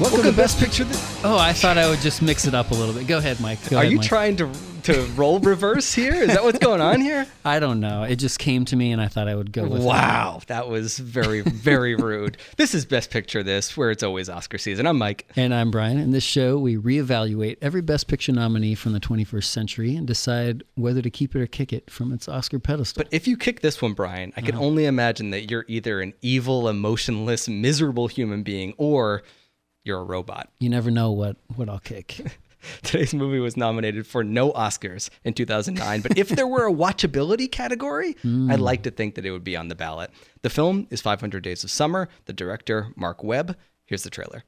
Welcome, to Best Picture. Th- oh, I thought I would just mix it up a little bit. Go ahead, Mike. Go Are ahead, you Mike. trying to to roll reverse here? Is that what's going on here? I don't know. It just came to me, and I thought I would go with it. Wow, that was very very rude. This is Best Picture this, where it's always Oscar season. I'm Mike. And I'm Brian. In this show, we reevaluate every Best Picture nominee from the 21st century and decide whether to keep it or kick it from its Oscar pedestal. But if you kick this one, Brian, I can Uh-huh. only imagine that you're either an evil, emotionless, miserable human being, or you're a robot. you never know what, what I'll kick. Today's movie was nominated for no Oscars in 2009, but if there were a watchability category, hmm. I'd like to think that it would be on the ballot. The film is 500 Days of Summer. The director, Marc Webb. Here's the trailer.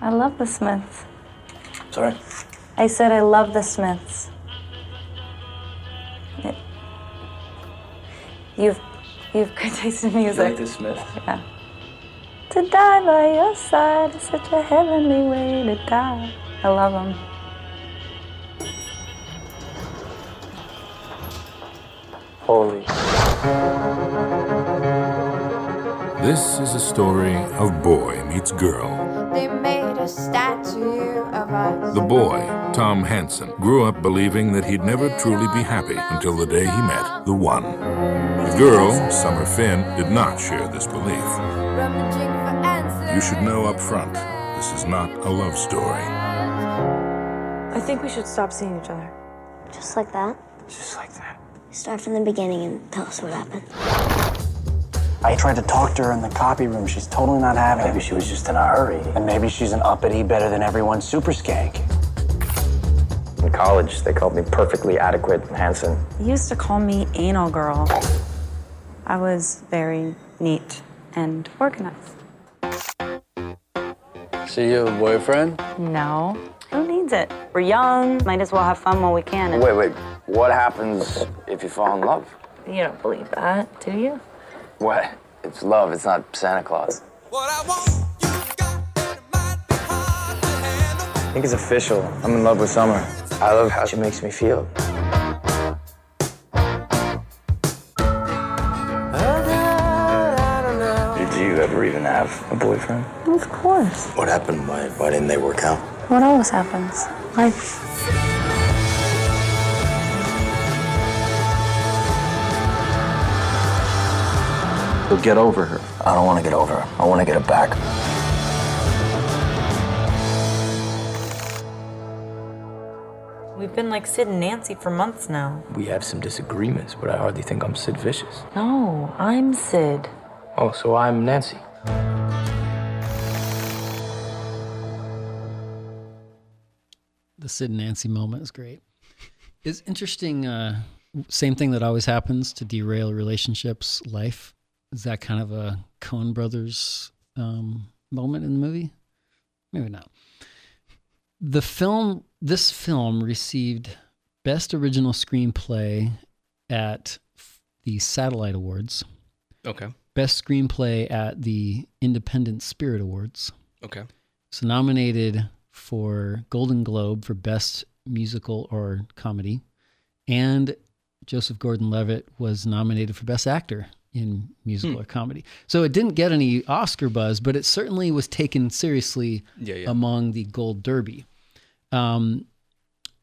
I love the Smiths. Sorry? I said I love the Smiths. It- You've you've good taste in music. Smith? Yeah. To die by your side is such a heavenly way to die. I love them. Holy. This is a story of boy meets girl. They made a statue of us. The boy, Tom Hansen, grew up believing that he'd never truly be happy until the day he met the one. The girl, Summer Finn, did not share this belief. Rummaging for answers. You should know up front, this is not a love story. I think we should stop seeing each other. Just like that? Just like that. Start from the beginning and tell us what happened. I tried to talk to her in the copy room. She's totally not having it. Maybe she was just in a hurry. And maybe she's an uppity, better than everyone super skank. In college, they called me perfectly adequate Hansen. He used to call me anal girl. I was very neat and organized. See you, have a boyfriend? No, who needs it? We're young, might as well have fun while we can. and- Wait, wait. What happens if you fall in love? You don't believe that, do you? What? It's love. It's not Santa Claus. I think it's official. I'm in love with Summer. I love how she makes me feel. Ever even have a boyfriend? Of course. What happened? Why, why didn't they work out? What always happens? Life. You'll get over her. I don't want to get over her. I want to get her back. We've been like Sid and Nancy for months now. We have some disagreements, but I hardly think I'm Sid Vicious. No, I'm Sid. Oh, so I'm Nancy. the Sid and Nancy moment is great. It's interesting. Uh, same thing that always happens to derail relationships, life. Is that kind of a Coen Brothers um, moment in the movie? Maybe not. The film, this film received Best Original Screenplay at the Satellite Awards, Okay. Best Screenplay at the Independent Spirit Awards. Okay. It's nominated for Golden Globe for Best Musical or Comedy, and Joseph Gordon-Levitt was nominated for Best Actor in Musical or Comedy. So it didn't get any Oscar buzz, but it certainly was taken seriously Yeah, yeah. among the Gold Derby. Um,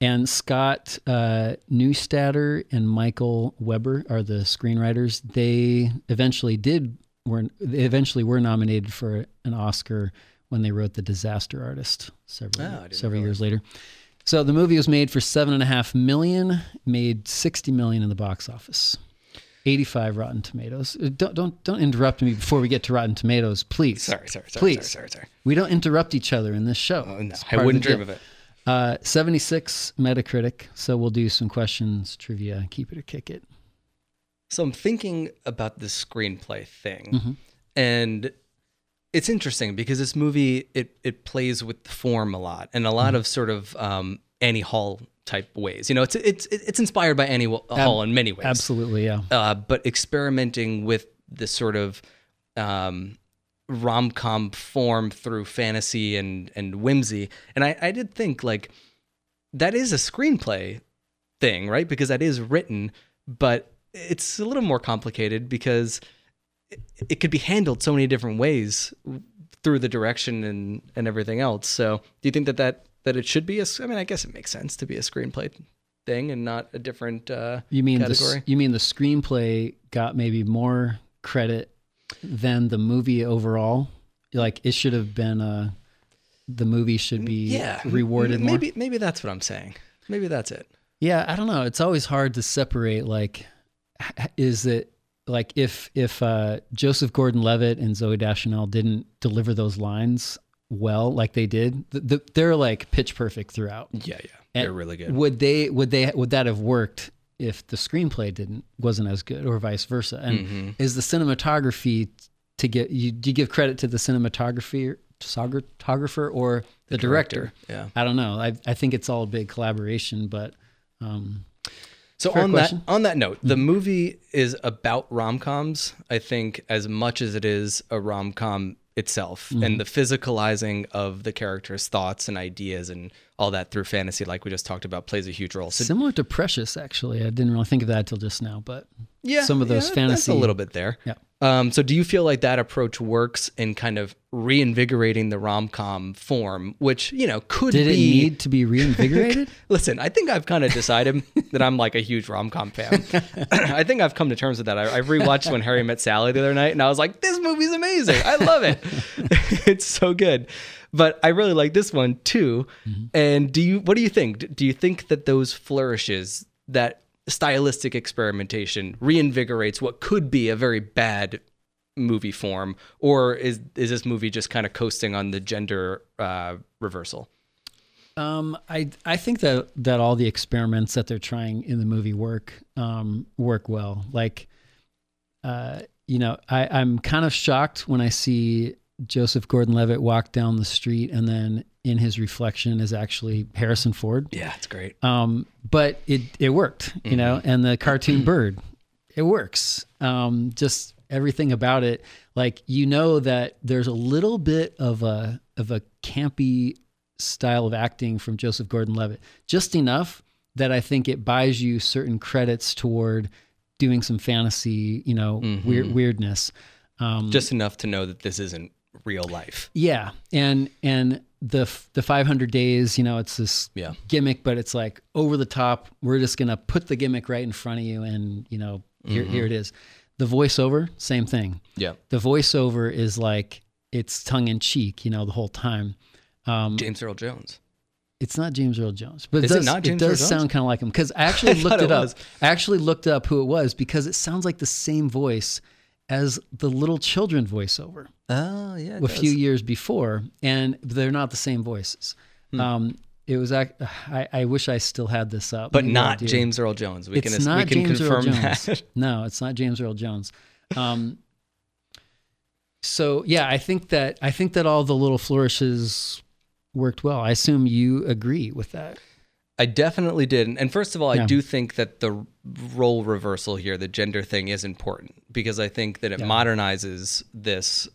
and Scott uh, Neustadter and Michael Weber are the screenwriters. They eventually did were they eventually were nominated for an Oscar when they wrote The Disaster Artist several Oh, several years later. So the movie was made for seven and a half million, made sixty million in the box office. 85 Rotten Tomatoes. Uh, Don't don't don't interrupt me before we get to Rotten Tomatoes, please. Sorry, sorry, sorry, please. sorry, sorry, sorry. We don't interrupt each other in this show. Oh, no, I wouldn't dream deal. of it. Uh, 76 Metacritic. So we'll do some questions, trivia, keep it or kick it. So I'm thinking about the screenplay thing, Mhm. and it's interesting because this movie it it plays with the form a lot and a lot Mm-hmm. of sort of um, Annie Hall type ways. You know, it's it's it's inspired by Annie Hall in many ways. Absolutely, yeah. uh, but experimenting with this sort of um, rom com form through fantasy and and whimsy. And I, I did think like that is a screenplay thing, right? Because that is written, but it's a little more complicated because it, it could be handled so many different ways through the direction and and everything else. So, do you think that that that it should be a? I mean, I guess it makes sense to be a screenplay thing and not a different uh, You mean category. s- you mean the screenplay got maybe more credit than the movie overall? Like it should have been a the movie should be yeah, rewarded m- more. Maybe maybe that's what I'm saying. Maybe that's it. Yeah, I don't know. It's always hard to separate. Like, is it like if if uh, Joseph Gordon-Levitt and Zooey Deschanel didn't deliver those lines well, like they did, th- th- they're like pitch perfect throughout. Yeah, yeah, And they're really good. Would they? Would they? Would that have worked if the screenplay didn't wasn't as good, or vice versa? And Mhm. is the cinematography to get you? Do you give credit to the cinematography, cinematographer, or the, director? director, yeah. I don't know. I I think it's all a big collaboration, but. Um, So on question. that on that note, the movie is about rom coms. I think as much as it is a rom com itself, Mhm. and the physicalizing of the characters' thoughts and ideas and all that through fantasy, like we just talked about, plays a huge role. So Similar to Precious, actually. I didn't really think of that till just now, but yeah, some of those yeah, fantasy a little bit there. Yeah. Um, so do you feel like that approach works in kind of reinvigorating the rom com form, which you know could Did be it need to be reinvigorated? Listen, I think I've kind of decided that I'm like a huge rom com fan. I think I've come to terms with that. I, I rewatched When Harry Met Sally the other night, and I was like, this movie's amazing. I love it. it's so good. But I really like this one too. And do you? What do you think? Do you think that those flourishes, that stylistic experimentation, reinvigorates what could be a very bad movie form, or is is this movie just kind of coasting on the gender uh, reversal? Um, I I think that that all the experiments that they're trying in the movie work um, work well. Like, uh, you know, I I'm kind of shocked when I see Joseph Gordon-Levitt walk down the street and then in his reflection is actually Harrison Ford. Yeah, it's great. Um, but it it worked, you know, and the cartoon bird, it works. Um, just everything about it, like you know that there's a little bit of a of a campy style of acting from Joseph Gordon-Levitt, just enough that I think it buys you certain credits toward doing some fantasy, you know, weird Mhm. weirdness. Um, just enough to know that this isn't real life. yeah, and and the the 500 days, you know, it's this Yeah. gimmick, but it's like over the top. We're just gonna put the gimmick right in front of you, and you know, here Mhm. here it is. The voiceover, same thing. Yeah. The voiceover is like it's tongue in cheek, you know, the whole time. Um, James Earl Jones. it's not James Earl Jones, but it Is it does, James Earl does sound kind of like him because I actually I looked it it up. I actually looked up who it was because it sounds like the same voice as the little children voiceover Oh yeah, a few years before, and they're not the same voices. Hmm. Um, it was ac- I, I wish I still had this up, But Maybe not. James Earl Jones. We it's can not we can James Earl confirm Jones. that. no, it's not James Earl Jones. Um, so yeah, I think that I think that all the little flourishes worked well. I assume you agree with that. I definitely did. And first of all, I do think that the role reversal here, the gender thing, is important because I think that it Yeah. modernizes this.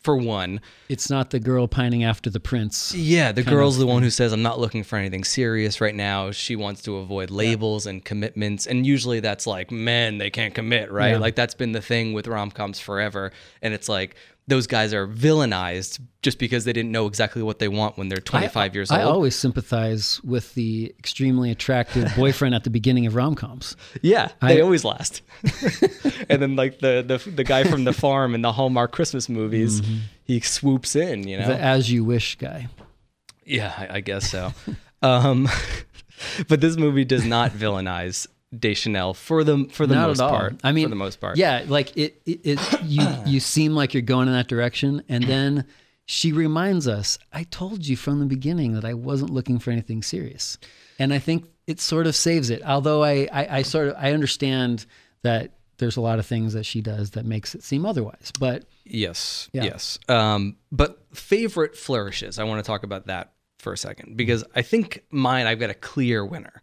For one, It's not the girl pining after the prince. Yeah, the girl's the one who says, I'm not looking for anything serious right now. She wants to avoid labels and commitments. And usually that's like, men, they can't commit, right? Yeah. Like that's been the thing with rom coms forever. And it's like, those guys are villainized just because they didn't know exactly what they want when they're 25 I, years old. I always sympathize with the extremely attractive boyfriend at the beginning of rom coms. yeah, they always last. and then like the, the the guy from the farm in the Hallmark Christmas movies, he swoops in, you know. The as you wish guy. Yeah, I, I guess so. um, but this movie does not villainize Deschanel for the for the Not most part. I mean, for the most part. Yeah, like it, it, it you you seem like you're going in that direction, and then she reminds us, "I told you from the beginning that I wasn't looking for anything serious," and I think it sort of saves it. Although I, I, I sort of I understand that there's a lot of things that she does that makes it seem otherwise, but Yes. Yeah. Yes. Um, but favorite flourishes. I want to talk about that for a second because I think mine. I've got a clear winner.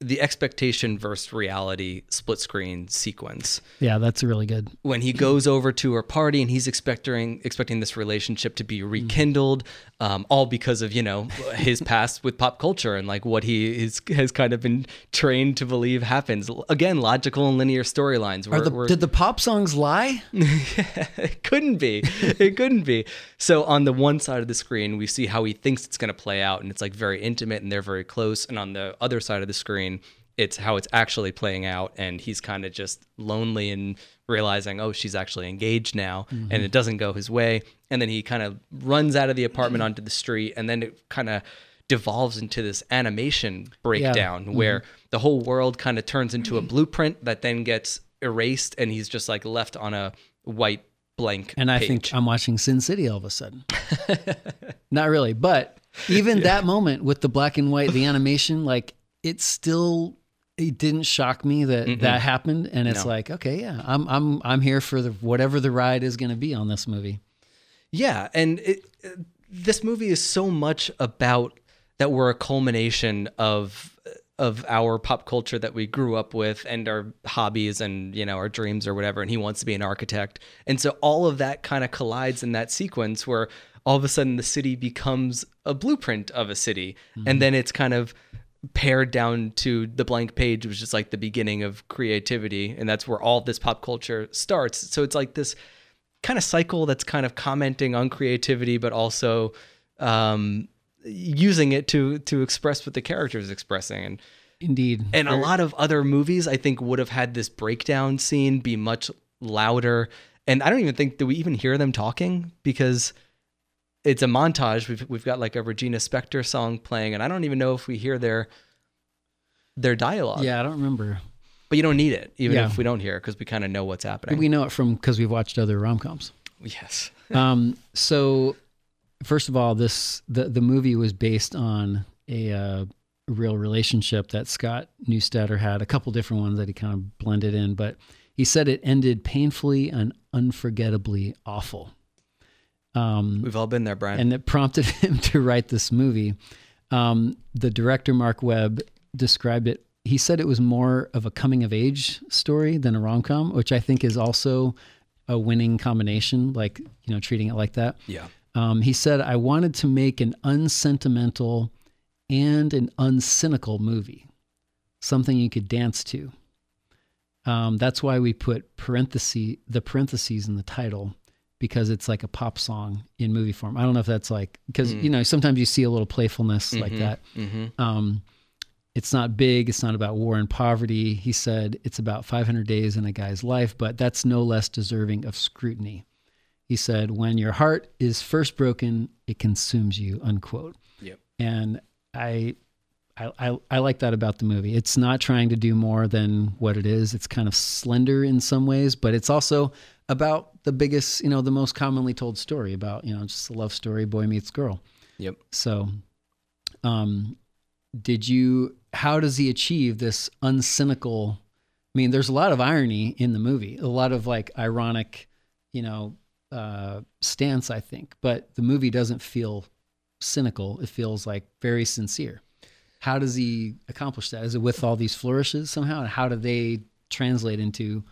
The expectation versus reality split screen sequence Yeah, that's really good. when he goes over to her party and he's expecting expecting this relationship to be rekindled, um, all because of you know his past with pop culture and like what he is, has kind of been trained to believe happens. Again, logical and linear storylines. Are We're- the, we're- did the pop songs lie? it couldn't be. It couldn't be. So on the one side of the screen, we see how he thinks it's going to play out, and it's like very intimate, and they're very close. And on the other side of the screen, it's how it's actually playing out, and he's kind of just lonely and realizing, oh, she's actually engaged now, and it mm-hmm. doesn't go his way. And then he kind of runs out of the apartment mm-hmm. onto the street, and then it kind of devolves into this animation breakdown where mm-hmm. the whole world kind of turns into a blueprint that then gets erased and he's just like left on a white blank And I page. think I'm watching Sin City all of a sudden. Not really, but even that moment with the black and white, the animation, like it still it didn't shock me that that happened. And it's No. like, okay, yeah, I'm I'm I'm here for the whatever the ride is going to be on this movie. Yeah, and it, this movie is so much about that we're a culmination of of our pop culture that we grew up with and our hobbies and you know our dreams or whatever and he wants to be an architect and so all of that kind of collides in that sequence where all of a sudden the city becomes a blueprint of a city and mm-hmm. then it's kind of pared down to the blank page which is like the beginning of creativity and that's where all this pop culture starts so it's like this kind of cycle that's kind of commenting on creativity, but also um, using it to to express what the character is expressing. And Indeed. and a lot of other movies, I think, would have had this breakdown scene be much louder. And I don't even think that we even hear them talking because it's a montage. We've we've got like a Regina Spektor song playing, and I don't even know if we hear their their dialogue. Yeah, I don't remember. but you don't need it, even Yeah. if we don't hear it, because we kind of know what's happening. We know it from because we've watched other rom coms. yes. um, so first of all, this the the movie was based on a uh, real relationship that Scott Neustadter had. A couple different ones that he kind of blended in, but he said it ended painfully and unforgettably awful. Um, We've all been there, Brian. and it prompted him to write this movie. Um, the director Marc Webb described it. He said it was more of a coming of age story than a rom com, which I think is also a winning combination. Like you know, treating it like that. yeah. Um, he said, "I wanted to make an unsentimental and an uncynical movie, something you could dance to. Um, that's why we put parenthesis the parentheses in the title." Because it's like a pop song in movie form. I don't know if that's like because you know sometimes you see a little playfulness like that. Mm-hmm. Um, it's not big. It's not about war and poverty. He said it's about 500 days in a guy's life, but that's no less deserving of scrutiny. He said, "When your heart is first broken, it consumes you." Unquote. Yep. And I, I, I, I like that about the movie. It's not trying to do more than what it is. It's kind of slender in some ways, but it's also about the biggest, you know, the most commonly told story about, you know, just a love story, boy meets girl. Yep. So, um, did you? How does he achieve this uncynical? I mean, there's a lot of irony in the movie, a lot of like ironic, you know, uh, stance. I think, but the movie doesn't feel cynical. It feels like very sincere. How does he accomplish that? Is it with all these flourishes somehow? And how do they translate into?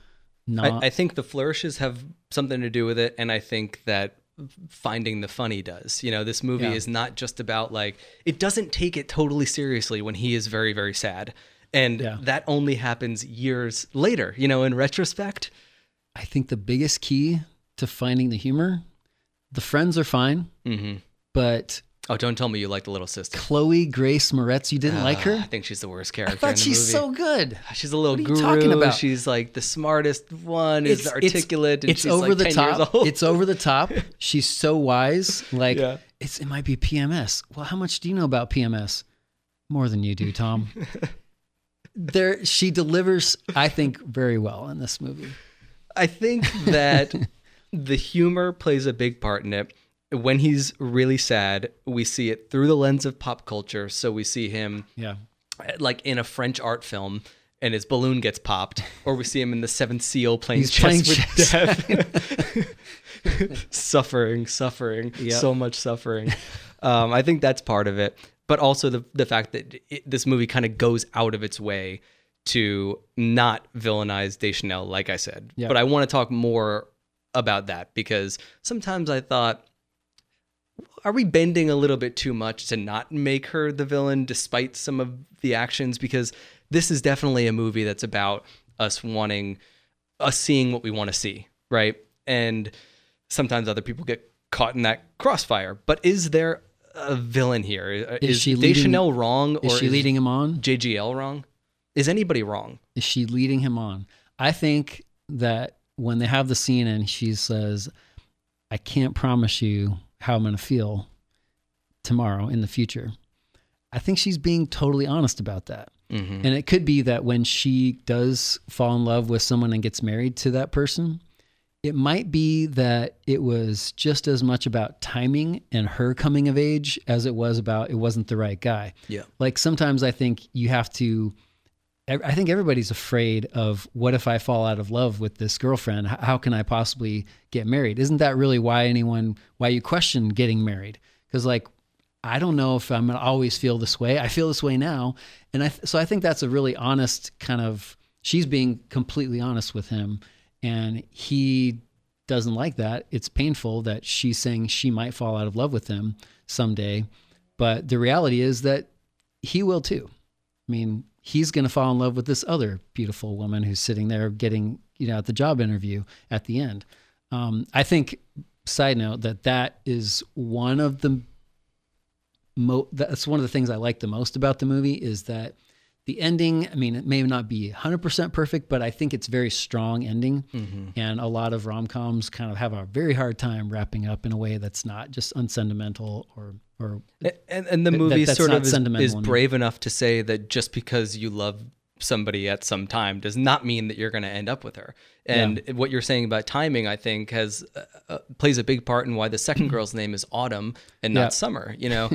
Not, I, I think the flourishes have something to do with it, and I think that finding the funny does. You know, this movie Yeah. is not just about like it doesn't take it totally seriously when he is very very sad, and Yeah. that only happens years later. You know, in retrospect. I think the biggest key to finding the humor, the friends are fine, Mm-hmm. but Oh, don't tell me you like the little sister. Chloe Grace Moretz, you didn't like Ah, her? I think she's the worst I character in thought she's movie. so good. She's a little What are you guru. talking about? She's like the smartest one. Is articulate. and It's, she's over like the 10 top. Years old. It's over the top. She's so wise. Like Yeah. it's it might be PMS. Well, how much do you know about PMS? More than you do, Tom. there, she delivers. I think very well in this movie. I think that the humor plays a big part in it. When he's really sad, we see it through the lens of pop culture. So we see him Yeah. like in a French art film and his balloon gets popped, or we see him in the Seventh Seal playing He's chess playing with chess. death. suffering, suffering, Yep. so much suffering. Um, I think that's part of it. but also the the fact that it, this movie kind of goes out of its way to not villainize Deschanel, like I said. Yeah. But I want to talk more about that because sometimes I thought, are we bending a little bit too much to not make her the villain despite some of the actions? Because this is definitely a movie that's about us wanting, us seeing what we want to see, right? And sometimes other people get caught in that crossfire. But is there a villain here? Is, she leading- Deschanel wrong, Is or she leading him on? JGL wrong? Is anybody wrong? Is she leading him on? I think that when they have the scene and she says, I can't promise you how I'm going to feel tomorrow in the future. I think she's being totally honest about that. Mhm. And it could be that when she does fall in love with someone and gets married to that person, it might be that it was just as much about timing and her coming of age as it was about it wasn't the right guy. Yeah. Like sometimes I think you have to I think everybody's afraid of what if I fall out of love with this girlfriend? How can I possibly get married? Isn't that really why anyone why you question getting married? Cuz like I don't know if I'm going to always feel this way. I feel this way now. And I so I think that's a really honest kind of she's being completely honest with him and he doesn't like that. It's painful that she's saying she might fall out of love with him someday, but the reality is that he will too. I mean, he's going to fall in love with this other beautiful woman who's sitting there getting, you know, at the job interview at the end. Um, I think, side note, that that is one of the mo- that's one of the things I like the most about the movie is that the ending, I mean, it may not be 100% perfect, but I think it's very strong ending. Mhm. And a lot of rom-coms kind of have a very hard time wrapping up in a way that's not just unsentimental or or And, and the movie that's sort of is, is brave enough to say that just because you love somebody at some time does not mean that you're going to end up with her. And what you're saying about timing, I think, has uh, uh, plays a big part in why the second girl's name is Autumn and not Yeah. Summer. You know,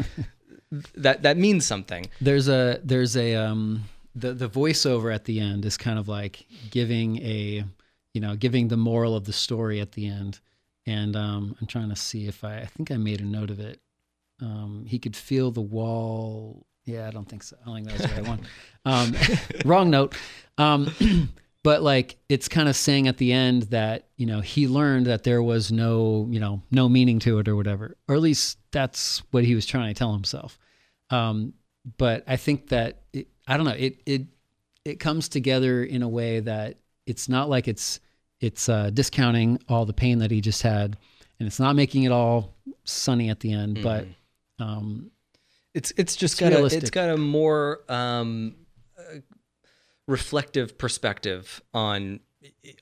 that that means something. There's a there's a um the the voiceover at the end is kind of like giving a you know giving the moral of the story at the end, and um I'm trying to see if I I think I made a note of it. Um, he could feel the wall. Yeah, I don't think so. I don't think that was the right one. Um, wrong note. Um, but like it's kind of saying at the end that you know he learned that there was no you know no meaning to it or whatever, or at least that's what he was trying to tell himself. Um, but I think that it, I don't know it it it comes together in a way that it's not like it's it's uh, discounting all the pain that he just had, and it's not making it all sunny at the end, but um, It's it's just It's got a, it's realistic. got a more um, uh, reflective perspective on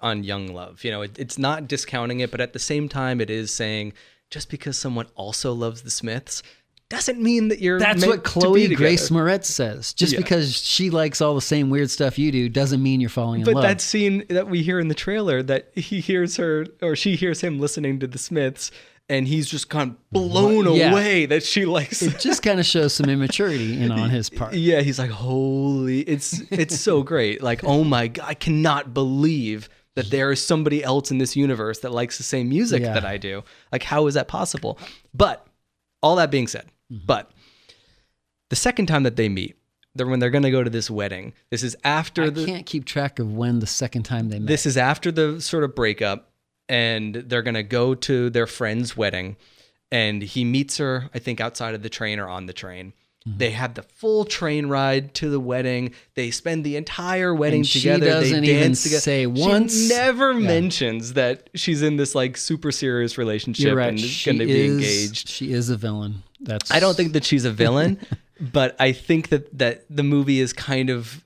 on young love. You know, it, it's not discounting it, but at the same time, it is saying just because someone also loves the Smiths doesn't mean that you're. That's what to Chloe together. Grace Moretz says. Just Yeah. because she likes all the same weird stuff you do doesn't mean you're falling in But love. But that scene that we hear in the trailer that he hears her or she hears him listening to the Smiths and he's just kind of blown Yeah. away that she likes it just kind of shows some immaturity, you know, on his part. Yeah, he's like, holy, it's it's so great. Like, oh my god, I cannot believe that there is somebody else in this universe that likes the same music Yeah. that I do. Like, how is that possible? But all that being said, Mm-hmm. but the second time that they meet, they're when they're gonna go to this wedding. This is after I the can't keep track of when the second time they met. this is after the sort of breakup, and they're gonna go to their friend's wedding, and he meets her, I think, outside of the train or on the train. Mm-hmm. They have the full train ride to the wedding. They spend the entire wedding And she together. doesn't they even dance together. say She once- never Yeah. mentions that she's in this like super serious relationship right. and is She going to be is- engaged. She is a villain. That's I don't think that she's a villain, but I think that that the movie is kind of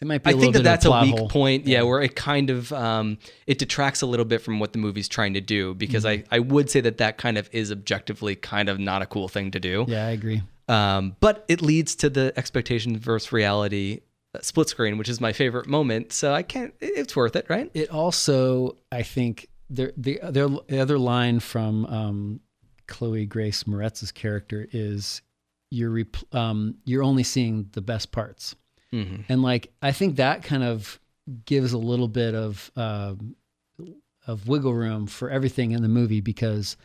it might be. I a think that that's a plot weak hole. point. Yeah, where it kind of um, it detracts a little bit from what the movie's trying to do because Mm-hmm. I I would say that that kind of is objectively kind of not a cool thing to do. Yeah, I agree. Um, but it leads to the expectation versus reality uh, split screen, which is my favorite moment. So I can't. it- It's worth it, right? It also, I think, the the other the other line from um, Chloe Grace Moretz's character is you're um, you're only seeing the best parts, Mhm. and like I think that kind of gives a little bit of um, of wiggle room for everything in the movie because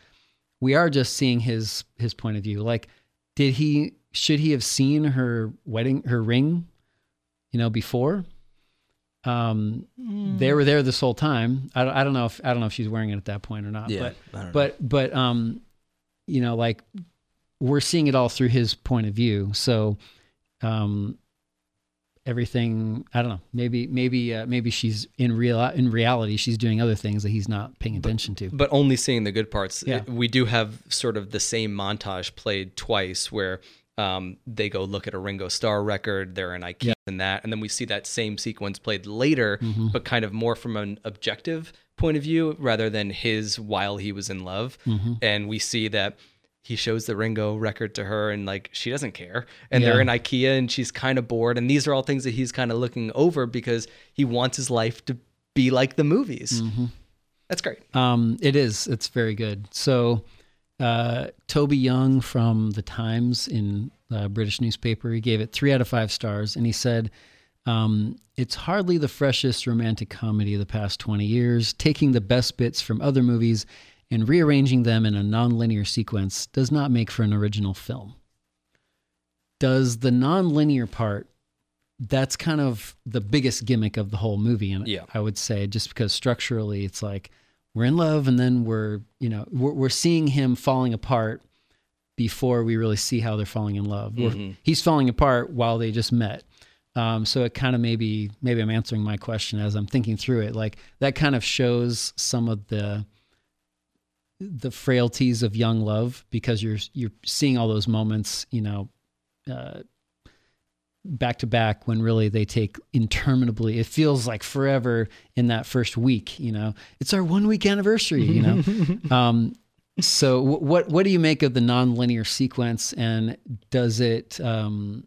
we are just seeing his his point of view. Like, did he should he have seen her wedding, her ring, you know, before? Um, they were there this whole time. I, don't- I don't know if I don't know if she's wearing it at that point or not. Yeah, but don't know. but but um, you know, like we're seeing it all through his point of view. So, um, everything I don't know. Maybe maybe uh, maybe she's in real in reality she's doing other things that he's not paying attention to. but only seeing the good parts. Yeah. We do have sort of the same montage played twice where um, they go look at a Ringo Starr record, they're in IKEA and that, and then we see that same sequence played later, Mm-hmm. but kind of more from an objective point of view rather than his while he was in love. Mm-hmm. And we see that he shows the Ringo record to her and like she doesn't care. And they're in IKEA and she's kind of bored. And these are all things that he's kind of looking over because he wants his life to be like the movies. Mm-hmm. That's great. Um, it is. It's very good. So, uh, Toby Young from the Times in a British newspaper, he gave it three out of five stars, and he said, um, "It's hardly the freshest romantic comedy of the past twenty years. Taking the best bits from other movies and rearranging them in a nonlinear sequence does not make for an original film. Does the nonlinear part?" That's kind of the biggest gimmick of the whole movie, and Yeah. I would say just because structurally it's like we're in love and then we're you know we're, we're seeing him falling apart before we really see how they're falling in love We're- he's falling apart while they just met um, so it kind of maybe maybe i'm answering my question as i'm thinking through it like that kind of shows some of the the frailties of young love because you're you're seeing all those moments you know uh, back to back when really they take interminably. It feels like forever in that first week you know. It's our one week anniversary you know. Um so wh- what what do you make of the nonlinear sequence? And does it um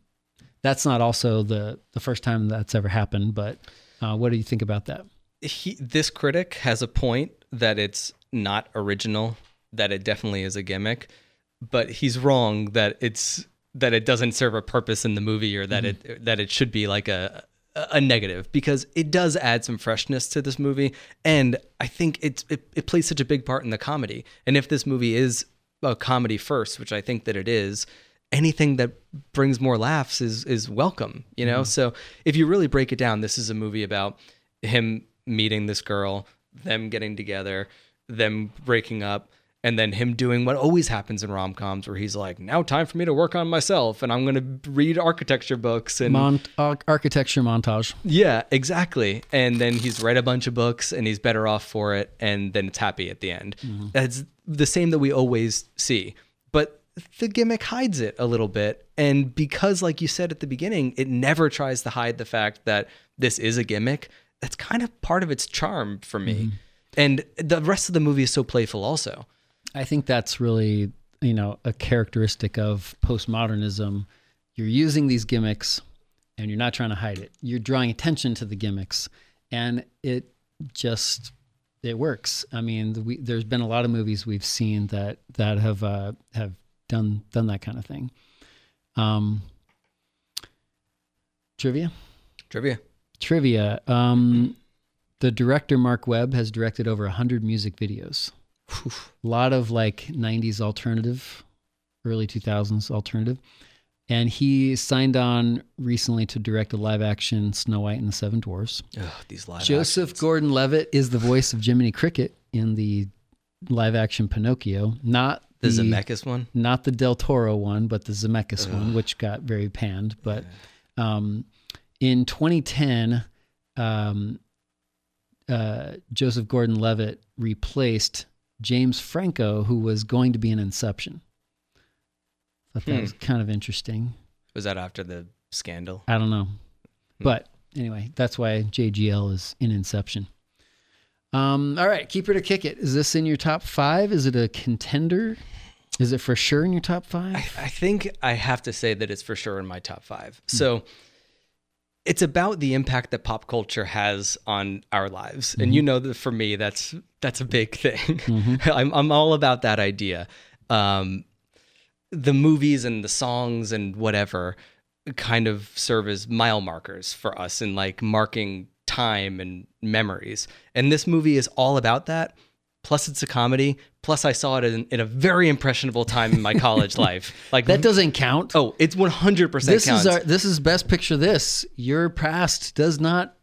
that's not also the the first time that's ever happened but uh, what do you think about that? He, this critic has a point that it's not original, that it definitely is a gimmick, but he's wrong that it's that it doesn't serve a purpose in the movie or that it mm-hmm. that it should be like a a negative because it does add some freshness to this movie and I think it's it, it plays such a big part in the comedy. And if this movie is a comedy first, which I think that it is, anything that brings more laughs is is welcome, you know? Mm-hmm. So if you really break it down, this is a movie about him meeting this girl, them getting together, them breaking up, and then him doing what always happens in rom coms, where he's like, "Now time for me to work on myself, and I'm going to read architecture books." And Mont- architecture montage yeah, exactly. And then he's read a bunch of books, and he's better off for it, and then it's happy at the end. Mm-hmm. That's the same that we always see, but the gimmick hides it a little bit. And because, like you said at the beginning, it never tries to hide the fact that this is a gimmick. That's kind of part of its charm for me. Mm-hmm. And the rest of the movie is so playful, also. I think that's really, you know, a characteristic of postmodernism. You're using these gimmicks and you're not trying to hide it. You're drawing attention to the gimmicks and it just it works. I mean, we, there's been a lot of movies we've seen that that have uh, have done done that kind of thing. Um, trivia, Trivia. trivia. Um, the director Marc Webb has directed over hundred music videos. A lot of like '90s alternative, early 2000s alternative, and he signed on recently to direct a live-action Snow White and the Seven Dwarfs. Ugh, these live Joseph. Gordon-Levitt is the voice of Jiminy Cricket in the live-action Pinocchio, not The Zemeckis one. not the Del Toro one, but the Zemeckis one, which got very panned. But um, in 2010, um, uh, Joseph Gordon-Levitt replaced James Franco, who was going to be in Inception. I Thought that Hmm. was kind of interesting. Was that after the scandal? I don't know. But anyway, that's why JGL is in Inception. Um, all right, keep it or kick it. Is this in your top five? Is it a contender? Is it for sure in your top five? I, I think I have to say that it's for sure in my top five. So it's about the impact that pop culture has on our lives, and you know that for me, that's that's a big thing. I'm I'm all about that idea. Um, the movies and the songs and whatever kind of serve as mile markers for us in like marking time and memories. And this movie is all about that. Plus, it's a comedy. Plus, I saw it in, in a very impressionable time in my college life. Like That doesn't count. Oh, it's one hundred percent this counts. is our this is best picture this. Your past does not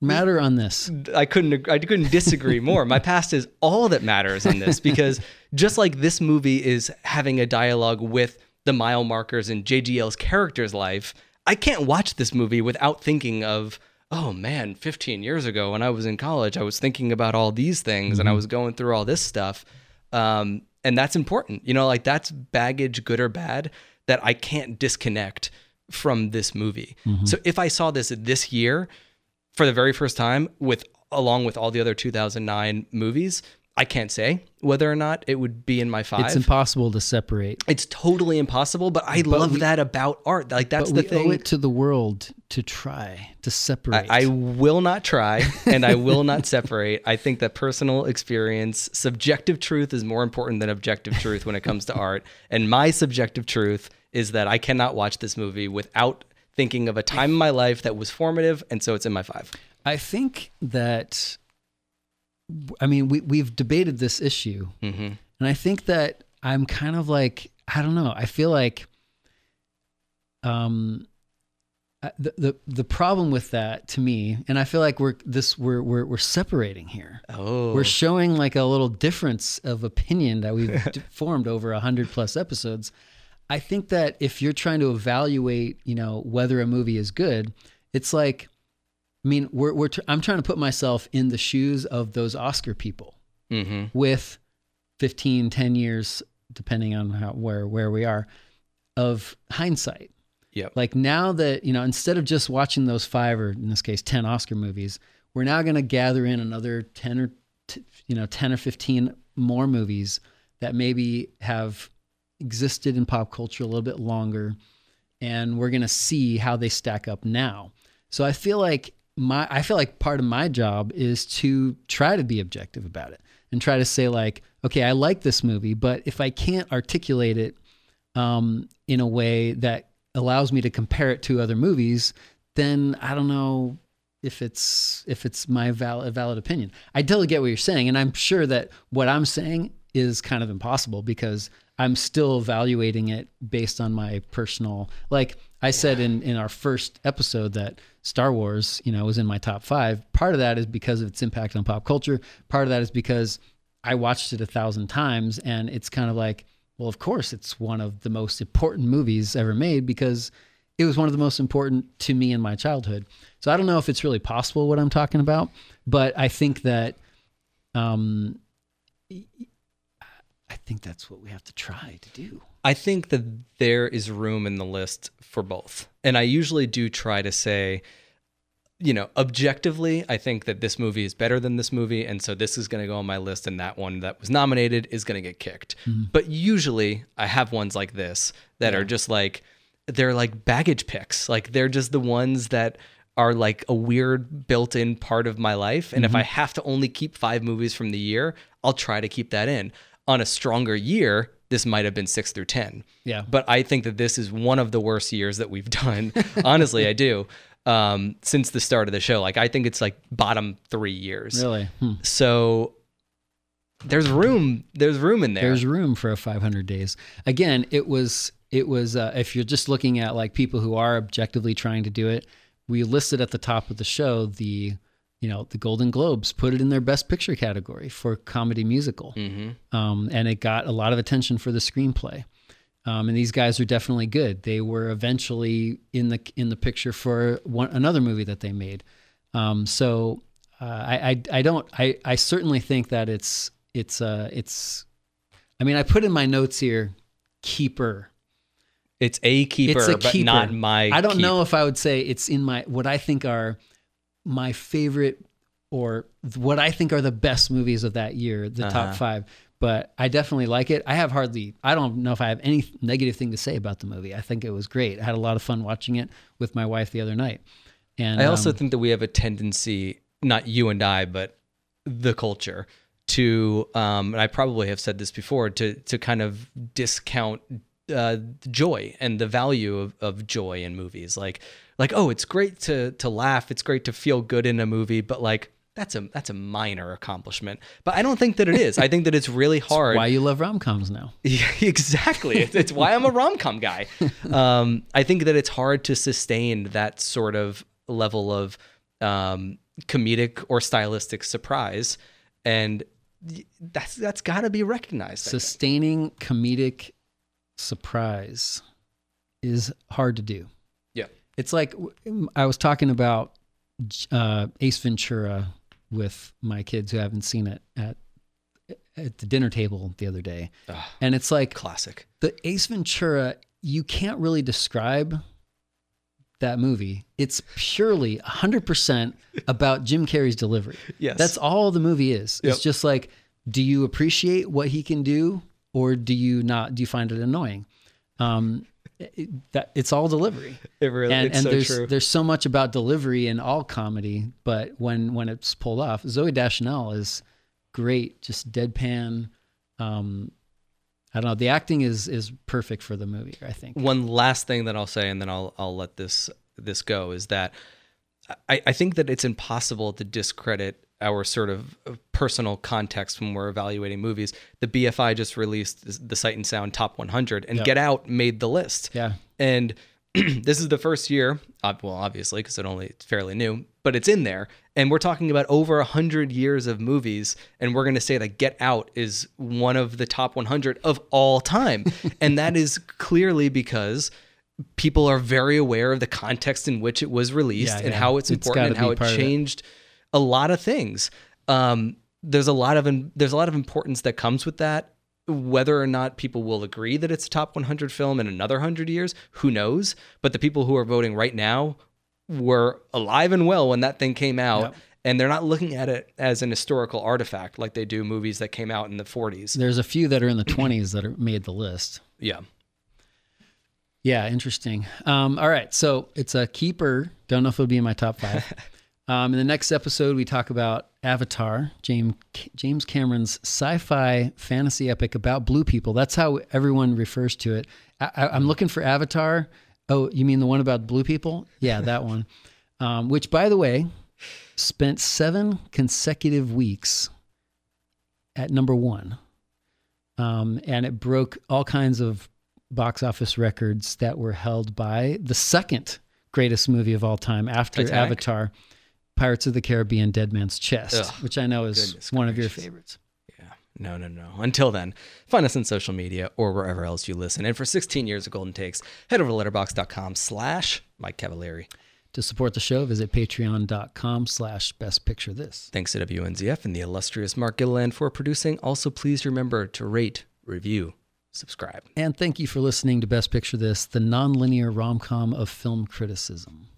matter on this. I couldn't I couldn't disagree more. My past is all that matters in this because just like this movie is having a dialogue with the mile markers in JGL's character's life, I can't watch this movie without thinking of oh man, 15 years ago when I was in college, I was thinking about all these things and I was going through all this stuff. Um, and that's important. You know, like that's baggage, good or bad, that I can't disconnect from this movie. So if I saw this this year, for the very first time with along with all the other 2009 movies i can't say whether or not it would be in my five It's impossible to separate. It's totally impossible but i But love we- that about art like that's but the we thing owe it to the world to try to separate. I, I will not try and I will not separate. I think that personal experience, subjective truth is more important than objective truth when it comes to art. And my subjective truth is that I cannot watch this movie without thinking of a time in my life that was formative. And so it's in my five. I think that, I mean, we, we've debated this issue. Mm-hmm. And I think that I'm kind of like, I don't know. I feel like um, the, the, the problem with that to me, and I feel like we're this, we're, we're, we're separating here. Oh. We're showing like a little difference of opinion that we've d- formed over a hundred plus episodes. I think that if you're trying to evaluate, you know, whether a movie is good, it's like, I mean, we're, we're tr- I'm trying to put myself in the shoes of those Oscar people Mm-hmm. with 15, 10 years, depending on how, where, where we are, of hindsight. Yep. Like now that, you know, instead of just watching those five or in this case, 10 Oscar movies, we're now going to gather in another 10 or, t- you know, 10 or 15 more movies that maybe have existed in pop culture a little bit longer. And we're going to see how they stack up now. So I feel like my, I feel like part of my job is to try to be objective about it and try to say like, okay, I like this movie, but if I can't articulate it um, in a way that allows me to compare it to other movies, then I don't know if it's if it's my valid valid opinion. I totally get what you're saying, and I'm sure that what I'm saying is kind of impossible because I'm still evaluating it based on my personal like I said in in our first episode that Star Wars, you know, was in my top 5. Part of that is because of its impact on pop culture. Part of that is because I watched it a thousand times and it's kind of like, well, of course it's one of the most important movies ever made because it was one of the most important to me in my childhood. So I don't know if it's really possible what I'm talking about, but I think that um I think that's what we have to try to do. I think that there is room in the list for both. And I usually do try to say, you know, objectively, I think that this movie is better than this movie. And so this is going to go on my list, and that one that was nominated is going to get kicked. Mm-hmm. But usually I have ones like this that are just like, they're like baggage picks. Like they're just the ones that are like a weird built in part of my life. And if mm-hmm. I have to only keep five movies from the year, I'll try to keep that in. On a stronger year, this might have been six through 10. Yeah. But I think that this is one of the worst years that we've done. Honestly, I do. Um, since the start of the show. Like I think it's like bottom three years. Really? Hmm. So there's room. There's room in there. There's room for a 500 days. Again, it was it was uh, if you're just looking at like people who are objectively trying to do it, we listed at the top of the show the you know the Golden Globes put it in their Best Picture category for comedy musical, um, and it got a lot of attention for the screenplay. Um, and these guys are definitely good. They were eventually in the in the picture for one another movie that they made. Um, so uh, I, I I don't I I certainly think that it's it's uh it's I mean I put in my notes here keeper. it's a keeper, It's a but keeper. not my. I don't keep. know if I would say it's in my what I think are my favorite or what I think are the best movies of that year, the Uh-huh. top five. But I definitely like it. I have hardly, I don't know if I have any negative thing to say about the movie. I think it was great. I had a lot of fun watching it with my wife the other night. And I also um, think that we have a tendency, not you and I, but the culture, to, um, and I probably have said this before, to to kind of discount uh, joy and the value of, of joy in movies. Like, like oh, it's great to to laugh, it's great to feel good in a movie, but like that's a that's a minor accomplishment. But I don't think that it is. I think that it's really hard. Why you love rom coms now? Yeah, exactly. It's, it's why I'm a rom com guy. Um, I think that it's hard to sustain that sort of level of um, comedic or stylistic surprise, and that's that's got to be recognized. Sustaining comedic surprise is hard to do. It's like I was talking about uh, Ace Ventura with my kids who haven't seen it at at the dinner table the other day, Ugh. and it's like Classic. the Ace Ventura. You can't really describe that movie. It's purely 100% about Jim Carrey's delivery. Yes. That's all the movie is. Yep. It's just like, do you appreciate what he can do or do you not? Do you find it annoying? Um, it, that it's all delivery. It really and it's and so there's true. there's so much about delivery in all comedy, but when when it's pulled off, Zooey Deschanel is great, just deadpan. Um, I don't know. The acting is is perfect for the movie. I think. One last thing that I'll say, and then I'll I'll let this this go, is that I, I think that it's impossible to discredit our sort of personal context when we're evaluating movies. The BFI just released the Sight and Sound Top 100, and Yep. Get Out made the list. Yeah. And this is the first year, uh, well, obviously, because it only it's fairly new, but it's in there. And we're talking about over a 100 years of movies. And we're going to say that Get Out is one of the top 100 of all time. and that is clearly because people are very aware of the context in which it was released Yeah, and yeah. how it's It's important and how it changed. it. A lot of things. Um, there's a lot of there's a lot of importance that comes with that. Whether or not people will agree that it's a top 100 film in another 100 years, who knows? But the people who are voting right now were alive and well when that thing came out, Yep. and they're not looking at it as an historical artifact like they do movies that came out in the 40s. There's a few that are in the 20s that are made the list. Yeah. Yeah, interesting. Um, all right, so it's a keeper. Don't know if it'll be in my top five. um, in the next episode, we talk about Avatar, James James Cameron's sci-fi fantasy epic about blue people. That's how everyone refers to it. I, I'm looking for Avatar. Oh, you mean the one about blue people? Yeah, that one. Um, which, by the way, spent seven consecutive weeks at number one, um, and it broke all kinds of box office records that were held by the second greatest movie of all time after Titanic? Avatar, Pirates of the Caribbean: Dead Man's Chest, Ugh, which I know is goodness one of your favorites. Yeah. No, no, no. Until then, find us on social media or wherever else you listen. And for 16 years of Golden Takes, head over to letterboxd.com slash Mike Cavalieri. To support the show, visit patreon.com slash best picture this. Thanks to WNZF and the illustrious Mark Gilliland for producing. Also, please remember to rate, review, subscribe. And thank you for listening to Best Picture This, the nonlinear rom com of film criticism.